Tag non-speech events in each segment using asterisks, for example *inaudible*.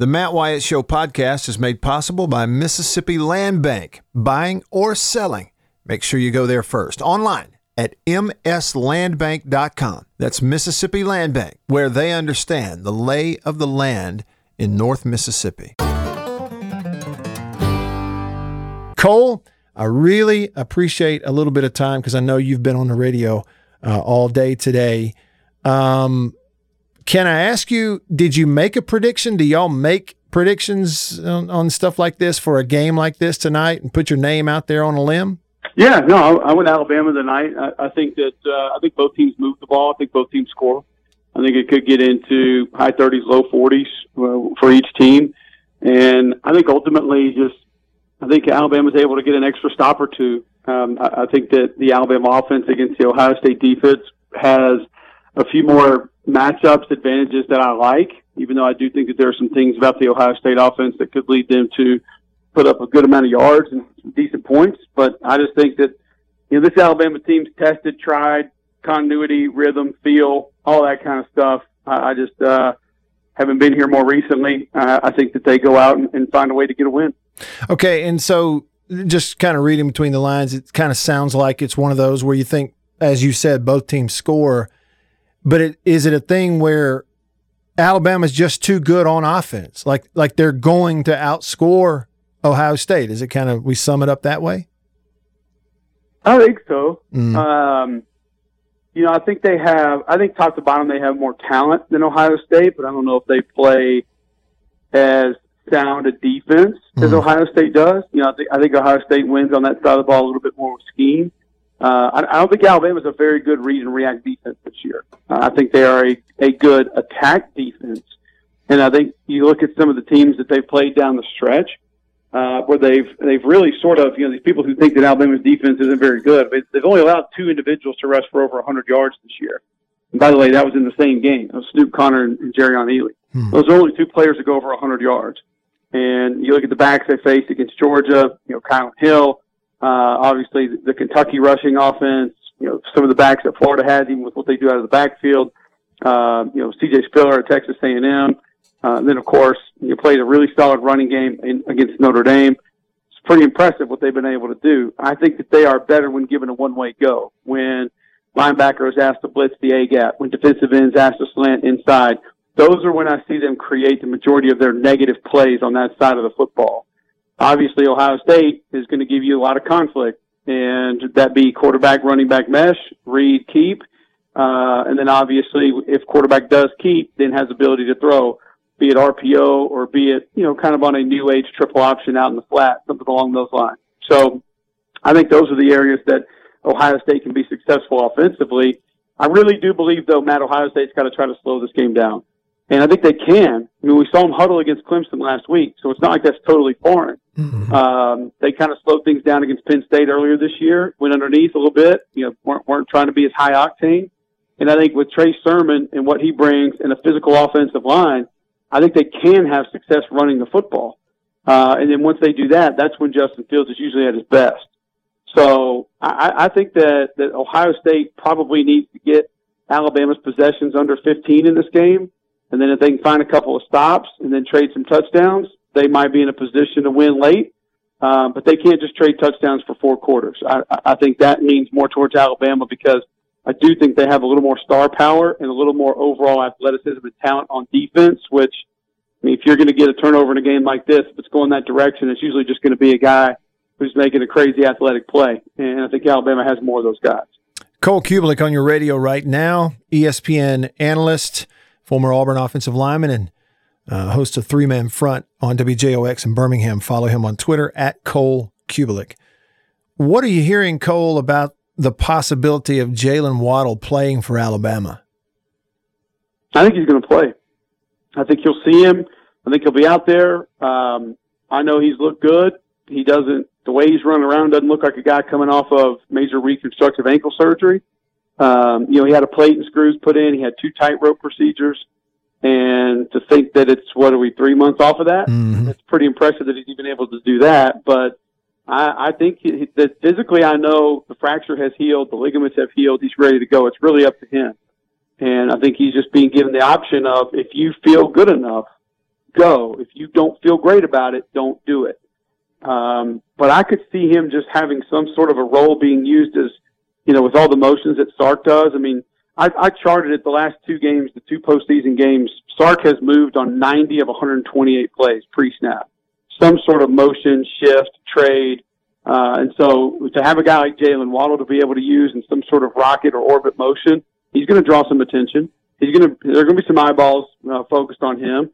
The Matt Wyatt Show podcast is made possible by Mississippi Land Bank. Buying or selling, make sure you go there first. Online at mslandbank.com. That's Mississippi Land Bank, where they understand the lay of the land in North Mississippi. Cole, I really appreciate a little bit of time because I know you've been on the radio uh, all day today. Um, can I ask you, did you make a prediction? Do y'all make predictions on, on, stuff like this for a game like this tonight and put your name out there on a limb? Yeah, no, I, I went Alabama tonight. I, I think that uh, I think both teams move the ball. I think both teams score. I think it could get into high 30s, low 40s uh, for each team, and I think ultimately, just I think Alabama's able to get an extra stop or two. Um, I, I think that the Alabama offense against the Ohio State defense has a few more matchups advantages that I like, even though I do think that there are some things about the Ohio State offense that could lead them to put up a good amount of yards and decent points. But I just think that you know this Alabama team's tested, tried continuity, rhythm, feel, all that kind of stuff. I, I just uh, haven't been here more recently. Uh, I think that they go out and, and find a way to get a win. Okay, and so just kind of reading between the lines, it kind of sounds like it's one of those where you think, as you said, both teams score but it, is it a thing where Alabama's just too good on offense? Like like they're going to outscore Ohio State? Is it kind of we sum it up that way? I think so. Mm. Um, you know, I think they have. I think top to bottom they have more talent than Ohio State, but I don't know if they play as sound a defense mm. as Ohio State does. You know, I think I think Ohio State wins on that side of the ball a little bit more with scheme. Uh, I, I don't think Alabama is a very good read and react defense this year. Uh, I think they are a, a good attack defense. And I think you look at some of the teams that they've played down the stretch, uh, where they've they've really sort of you know these people who think that Alabama's defense isn't very good, but they've only allowed two individuals to rush for over 100 yards this year. And by the way, that was in the same game. It was Snoop Conner and, and Jerrion Ealy. Hmm. Those are only two players to go over 100 yards. And you look at the backs they faced against Georgia, you know, Kylin Hill, uh, obviously, the Kentucky rushing offense, you know, some of the backs that Florida has, even with what they do out of the backfield. Uh, you know, C.J. Spiller at Texas A&M. Uh, then, of course, you played a really solid running game in, against Notre Dame. It's pretty impressive what they've been able to do. I think that they are better when given a one-way go. When linebacker is asked to blitz the A gap, when defensive ends asked to slant inside, those are when I see them create the majority of their negative plays on that side of the football obviously Ohio State is going to give you a lot of conflict, and that be quarterback, running back mesh, read, keep, uh, and then obviously if quarterback does keep, then has ability to throw, be it RPO or be it you know kind of on a new age triple option out in the flat, something along those lines. So I think those are the areas that Ohio State can be successful offensively. I really do believe though, Matt, Ohio State's got to try to slow this game down. And I think they can. I mean, we saw them huddle against Clemson last week, so it's not like that's totally foreign. Mm-hmm. Um, they kind of slowed things down against Penn State earlier this year, went underneath a little bit, you know, weren't, weren't trying to be as high octane. And I think with Trey Sermon and what he brings in a physical offensive line, I think they can have success running the football. Uh, and then once they do that, that's when Justin Fields is usually at his best. So I, I think that, that Ohio State probably needs to get Alabama's possessions under 15 in this game and then if they can find a couple of stops and then trade some touchdowns, they might be in a position to win late. Um, but they can't just trade touchdowns for four quarters. I, I think that means more towards Alabama because I do think they have a little more star power and a little more overall athleticism and talent on defense, which, I mean, if you're going to get a turnover in a game like this, if it's going that direction, it's usually just going to be a guy who's making a crazy athletic play. And I think Alabama has more of those guys. Cole Cubelic on your radio right now, ESPN analyst former Auburn offensive lineman and uh, host of Three Man Front on WJOX in Birmingham. Follow him on Twitter at Cole Cubelic. What are you hearing, Cole, about the possibility of Jalen Waddle playing for Alabama? I think he's going to play. I think you'll see him. I think he'll be out there. Um, I know he's looked good. He doesn't, the way he's running around doesn't look like a guy coming off of major reconstructive ankle surgery. Um, you know, he had a plate and screws put in. He had two tightrope procedures. And to think that it's, what are we, three months off of that? Mm-hmm. It's pretty impressive that he's even able to do that. But I, I think he, that physically, I know the fracture has healed, the ligaments have healed. He's ready to go. It's really up to him. And I think he's just being given the option of if you feel good enough, go. If you don't feel great about it, don't do it. Um, but I could see him just having some sort of a role being used as, you know, with all the motions that Sark does. I mean, I, I charted it the last two games, the two postseason games. Sark has moved on 90 of 128 plays pre-snap. Some sort of motion, shift, trade. Uh, and so to have a guy like Jalen Waddle to be able to use in some sort of rocket or orbit motion, he's going to draw some attention. He's going to, there are going to be some eyeballs uh, focused on him.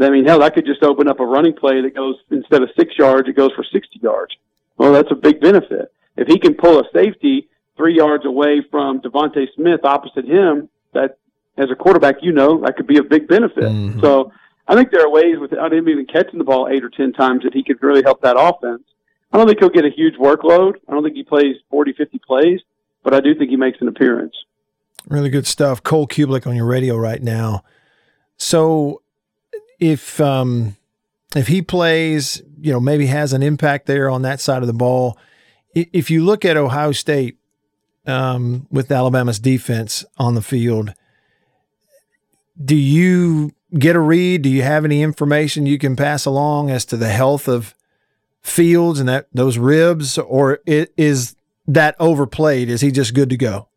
I mean, hell, that could just open up a running play that goes instead of six yards, it goes for 60 yards. Well, that's a big benefit. If he can pull a safety three yards away from DeVonta Smith opposite him, that as a quarterback, you know, that could be a big benefit. Mm-hmm. So I think there are ways without him even catching the ball eight or 10 times that he could really help that offense. I don't think he'll get a huge workload. I don't think he plays 40, 50 plays, but I do think he makes an appearance. Really good stuff. Cole Cubelic on your radio right now. So if um, if he plays, you know, maybe has an impact there on that side of the ball. If you look at Ohio State um, with Alabama's defense on the field, do you get a read? Do you have any information you can pass along as to the health of Fields and that those ribs, or is that overplayed? Is he just good to go?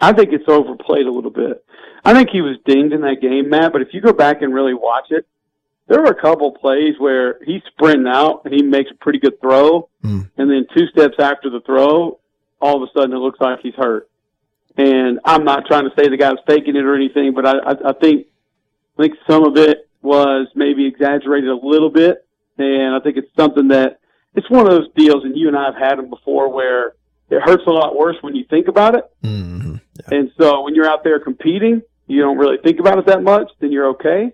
I think it's overplayed a little bit. I think he was dinged in that game, Matt. But if you go back and really watch it, there were a couple plays where he's sprinting out and he makes a pretty good throw, mm. and then two steps after the throw, all of a sudden it looks like he's hurt. And I'm not trying to say the guy's faking it or anything, but I, I, I think I think some of it was maybe exaggerated a little bit, and I think it's something that it's one of those deals, and you and I have had them before where it hurts a lot worse when you think about it. Mm-hmm. Yeah. And so when you're out there competing, you don't really think about it that much, then you're okay.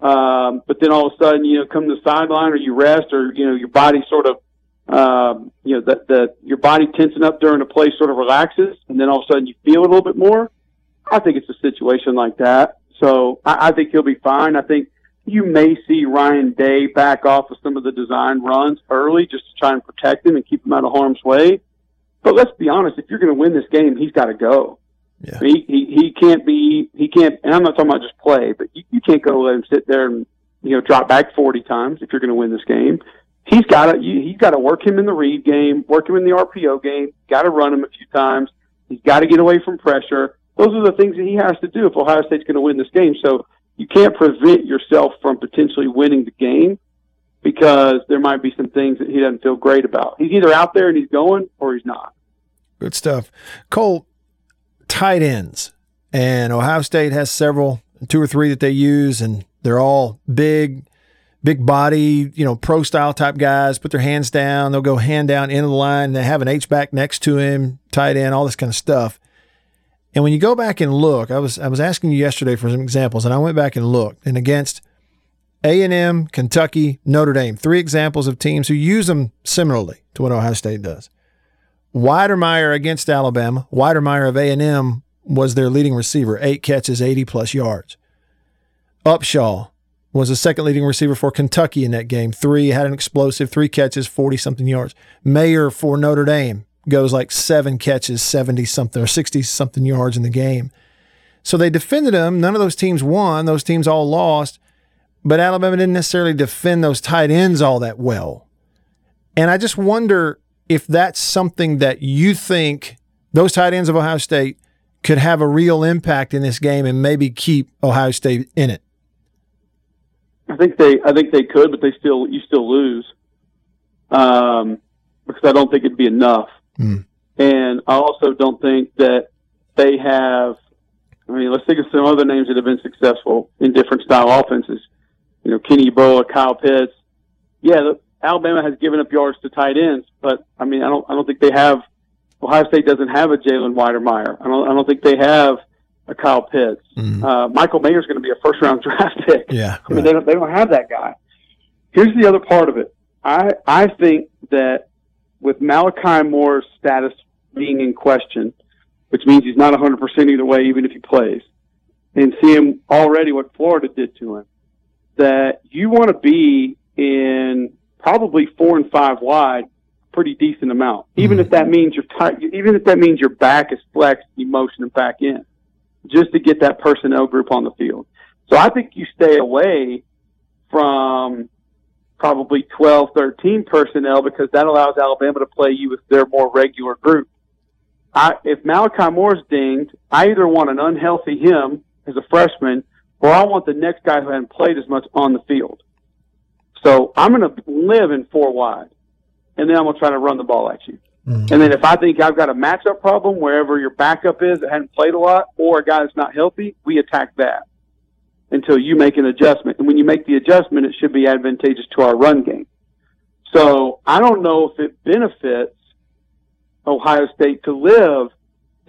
Um, but then all of a sudden, you know, come to the sideline or you rest or, you know, your body sort of, um, you know, that, that your body tensing up during a play sort of relaxes and then all of a sudden you feel a little bit more. I think it's a situation like that. So I, I think he'll be fine. I think you may see Ryan Day back off of some of the design runs early just to try and protect him and keep him out of harm's way. But let's be honest, if you're going to win this game, he's got to go. Yeah. he, he he can't be he can't and I'm not talking about just play, but you, you can't go let him sit there and you know drop back 40 times if you're going to win this game. He's got to he's got to work him in the read game, work him in the RPO game. Got to run him a few times. He's got to get away from pressure. Those are the things that he has to do if Ohio State's going to win this game. So you can't prevent yourself from potentially winning the game because there might be some things that he doesn't feel great about. He's either out there and he's going or he's not. Good stuff. Cole, tight ends. And Ohio State has several, two or three that they use, and they're all big, big body, you know, pro style type guys. Put their hands down. They'll go hand down into the line. They have an H back next to him, tight end, all this kind of stuff. And when you go back and look, I was I was asking you yesterday for some examples, and I went back and looked, and against A and M, Kentucky, Notre Dame, three examples of teams who use them similarly to what Ohio State does. Wydermyer against Alabama. Wydermyer of A&M was their leading receiver, eight catches, 80 plus yards. Upshaw was the second leading receiver for Kentucky in that game. Three had an explosive, three catches, 40 something yards. Mayer for Notre Dame goes like seven catches, 70 something or 60 something yards in the game. So they defended him. None of those teams won. Those teams all lost. But Alabama didn't necessarily defend those tight ends all that well. And I just wonder if that's something that you think those tight ends of Ohio State could have a real impact in this game and maybe keep Ohio State in it. I think they, I think they could, but they still, you still lose, um, because I don't think it'd be enough. Mm. And I also don't think that they have. I mean, let's think of some other names that have been successful in different style offenses. You know, Kenny Yeboah, Kyle Pitts. Yeah, Alabama has given up yards to tight ends, but I mean, I don't, I don't think they have. Ohio State doesn't have a Jalen Wydermyer. I don't, I don't think they have a Kyle Pitts. Mm-hmm. Uh, Michael Mayer is going to be a first round *laughs* draft pick. Yeah, I mean, they don't, they don't have that guy. Here's the other part of it. I, I think that with Malachi Moore's status being in question, which means he's not 100% either way, even if he plays, and seeing already what Florida did to him, that you want to be in probably four and five wide, pretty decent amount. Even mm-hmm. if that means you're tight, even if that means your back is flexed, you motion them back in, just to get that personnel group on the field. So I think you stay away from probably 12, 13 personnel because that allows Alabama to play you with their more regular group. I, if Malachi Moore's dinged, I either want an unhealthy him as a freshman or I want the next guy who hadn't played as much on the field. So I'm going to live in four wide, and then I'm going to try to run the ball at you. Mm-hmm. And then if I think I've got a matchup problem wherever your backup is that hadn't played a lot, or a guy that's not healthy, we attack that until you make an adjustment. And when you make the adjustment, it should be advantageous to our run game. So I don't know if it benefits Ohio State to live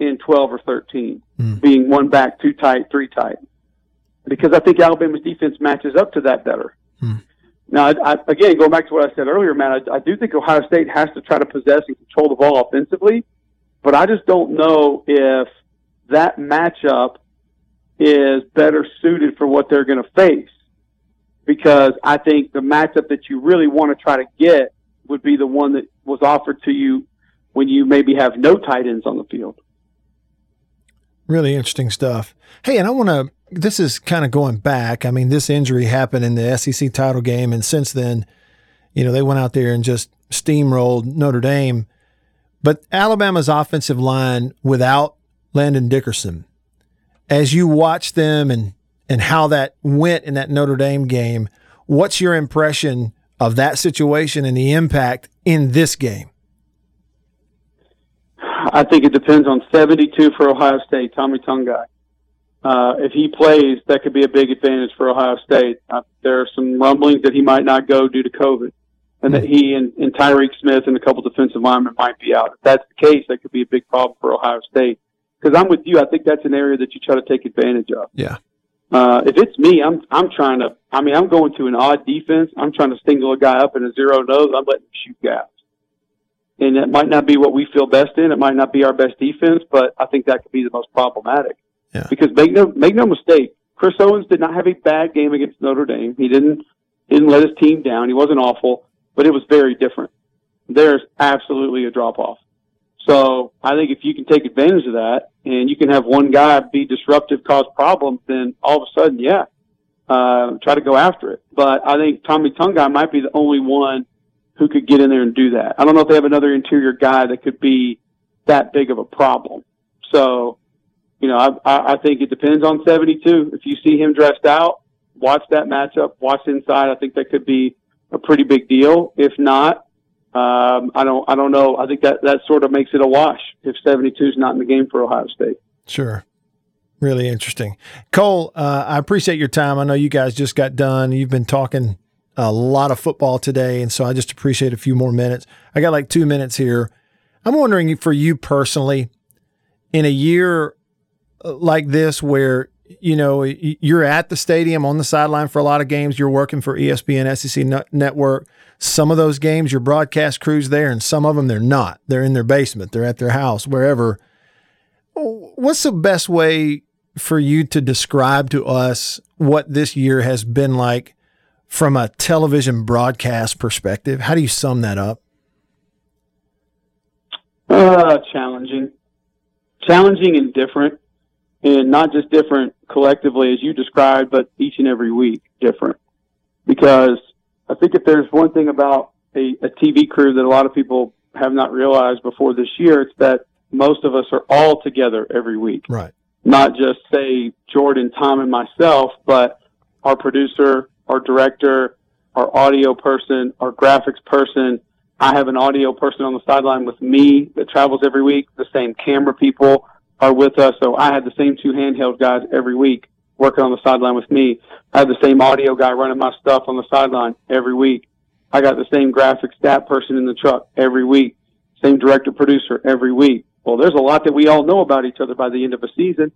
in 12 or 13, mm. being one back, two tight, three tight, because I think Alabama's defense matches up to that better. Mm. Now, I, I, again, going back to what I said earlier, Matt, I, I do think Ohio State has to try to possess and control the ball offensively, but I just don't know if that matchup is better suited for what they're going to face. Because I think the matchup that you really want to try to get would be the one that was offered to you when you maybe have no tight ends on the field. Really interesting stuff. Hey, and I want to this is kind of going back. I mean, this injury happened in the SEC title game, and since then, you know, they went out there and just steamrolled Notre Dame. But Alabama's offensive line without Landon Dickerson, as you watch them and and how that went in that Notre Dame game, what's your impression of that situation and the impact in this game? I think it depends on 72 for Ohio State, Tommy Togiai uh, if he plays, that could be a big advantage for Ohio State. Uh, there are some rumblings that he might not go due to COVID, and that he and, and Tyreke Smith and a couple defensive linemen might be out. If that's the case, that could be a big problem for Ohio State. Because I'm with you, I think that's an area that you try to take advantage of. Yeah. Uh, if it's me, I'm I'm trying to. I mean, I'm going to an odd defense. I'm trying to single a guy up in a zero nose. I'm letting him shoot gaps, and it might not be what we feel best in. It might not be our best defense, but I think that could be the most problematic. Yeah. Because make no make no mistake, Chris Owens did not have a bad game against Notre Dame. He didn't didn't let his team down. He wasn't awful, but it was very different. There's absolutely a drop off. So I think if you can take advantage of that and you can have one guy be disruptive, cause problems, then all of a sudden, yeah, uh, try to go after it. But I think Tommy Togiai might be the only one who could get in there and do that. I don't know if they have another interior guy that could be that big of a problem. So you know, I, I think it depends on 72. If you see him dressed out, watch that matchup, watch inside. I think that could be a pretty big deal. If not, um, I don't, I don't know. I think that, that sort of makes it a wash if 72 is not in the game for Ohio State. Sure. Really interesting. Cole, uh, I appreciate your time. I know you guys just got done. You've been talking a lot of football today. And so I just appreciate a few more minutes. I got like two minutes here. I'm wondering for you personally, in a year uh, like this where you know you're at the stadium on the sideline for a lot of games you're working for espn sec network some of those games your broadcast crews there and some of them they're not they're in their basement they're at their house wherever what's the best way for you to describe to us what this year has been like from a television broadcast perspective how do you sum that up uh, challenging challenging and different and not just different collectively as you described, but each and every week different. Because I think if there's one thing about a, a TV crew that a lot of people have not realized before this year, it's that most of us are all together every week. Right. Not just say Jordan, Tom, and myself, but our producer, our director, our audio person, our graphics person. I have an audio person on the sideline with me that travels every week, the same camera people, are with us. So I had the same two handheld guys every week working on the sideline with me. I had the same audio guy running my stuff on the sideline every week. I got the same graphics stat person in the truck every week. Same director producer every week. Well, there's a lot that we all know about each other by the end of a season.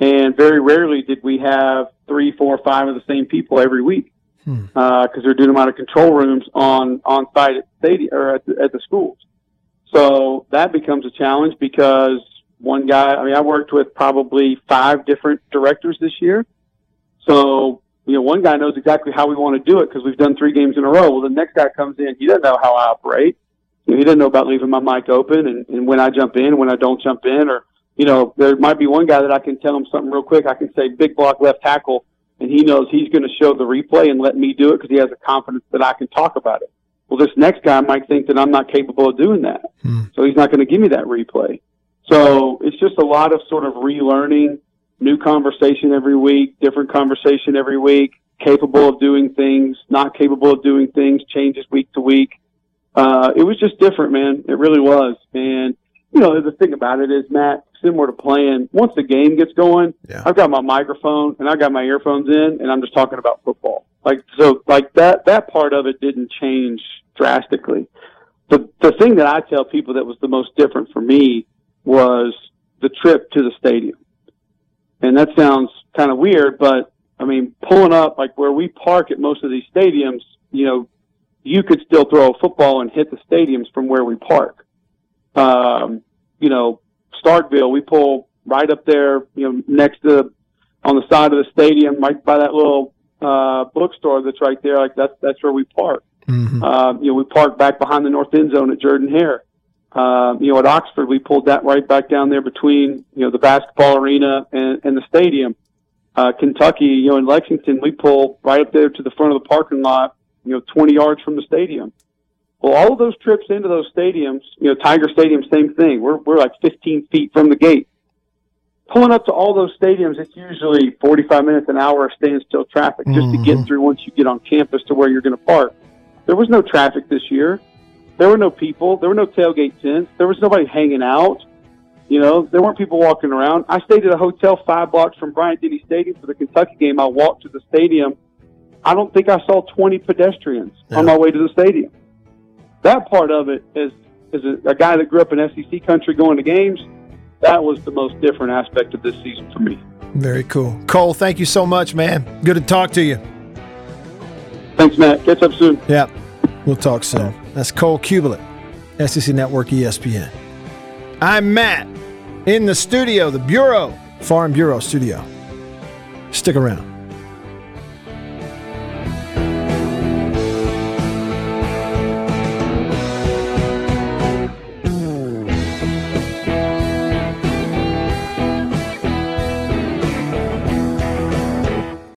And very rarely did we have three, four, five of the same people every week. Because hmm. uh, they're doing them out of control rooms on, on site at stadium or at the, at the schools. So that becomes a challenge because one guy, I mean, I worked with probably five different directors this year. So, you know, one guy knows exactly how we want to do it because we've done three games in a row. Well, the next guy comes in, he doesn't know how I operate. You know, he doesn't know about leaving my mic open and, and when I jump in, when I don't jump in, or, you know, there might be one guy that I can tell him something real quick. I can say big block left tackle and he knows he's going to show the replay and let me do it because he has a confidence that I can talk about it. Well, this next guy might think that I'm not capable of doing that, hmm. so he's not going to give me that replay. So it's just a lot of sort of relearning, new conversation every week, different conversation every week, capable of doing things, not capable of doing things, changes week to week. Uh, it was just different, man. It really was. And, you know, the thing about it is, Matt, similar to playing, once the game gets going, yeah. I've got my microphone and I got my earphones in and I'm just talking about football. Like, so, like that, that part of it didn't change drastically. The, the thing that I tell people that was the most different for me was the trip to the stadium. And that sounds kind of weird, but I mean, pulling up like where we park at most of these stadiums, you know, you could still throw a football and hit the stadiums from where we park. Um, you know, Starkville, we pull right up there, you know, next to on the side of the stadium, right by that little uh, bookstore that's right there. Like that's that's where we park. Mm-hmm. Uh, you know, we park back behind the north end zone at Jordan Hare. Uh, you know, at Oxford, we pulled that right back down there between you know the basketball arena and, and the stadium. Uh, Kentucky, you know, in Lexington, we pull right up there to the front of the parking lot, you know, 20 yards from the stadium. Well, all of those trips into those stadiums, you know, Tiger Stadium, same thing. We're, we're like 15 feet from the gate. Pulling up to all those stadiums, it's usually 45 minutes, an hour of standstill traffic just mm-hmm. to get mm-hmm. through once you get on campus to where you're going to park. There was no traffic this year. There were no people. There were no tailgate tents. There was nobody hanging out. You know, there weren't people walking around. I stayed at a hotel five blocks from Bryant Denny Stadium for the Kentucky game. I walked to the stadium. I don't think I saw 20 pedestrians yeah. on my way to the stadium that part of it is is a, a guy that grew up in SEC country going to games. That was the most different aspect of this season for me. Very cool, Cole. Thank you so much, man. Good to talk to you. Thanks, Matt. Catch up soon. Yeah, we'll talk soon. That's Cole Cubelic, SEC Network, ESPN. I'm Matt in the studio, the Bureau, Farm Bureau studio. Stick around.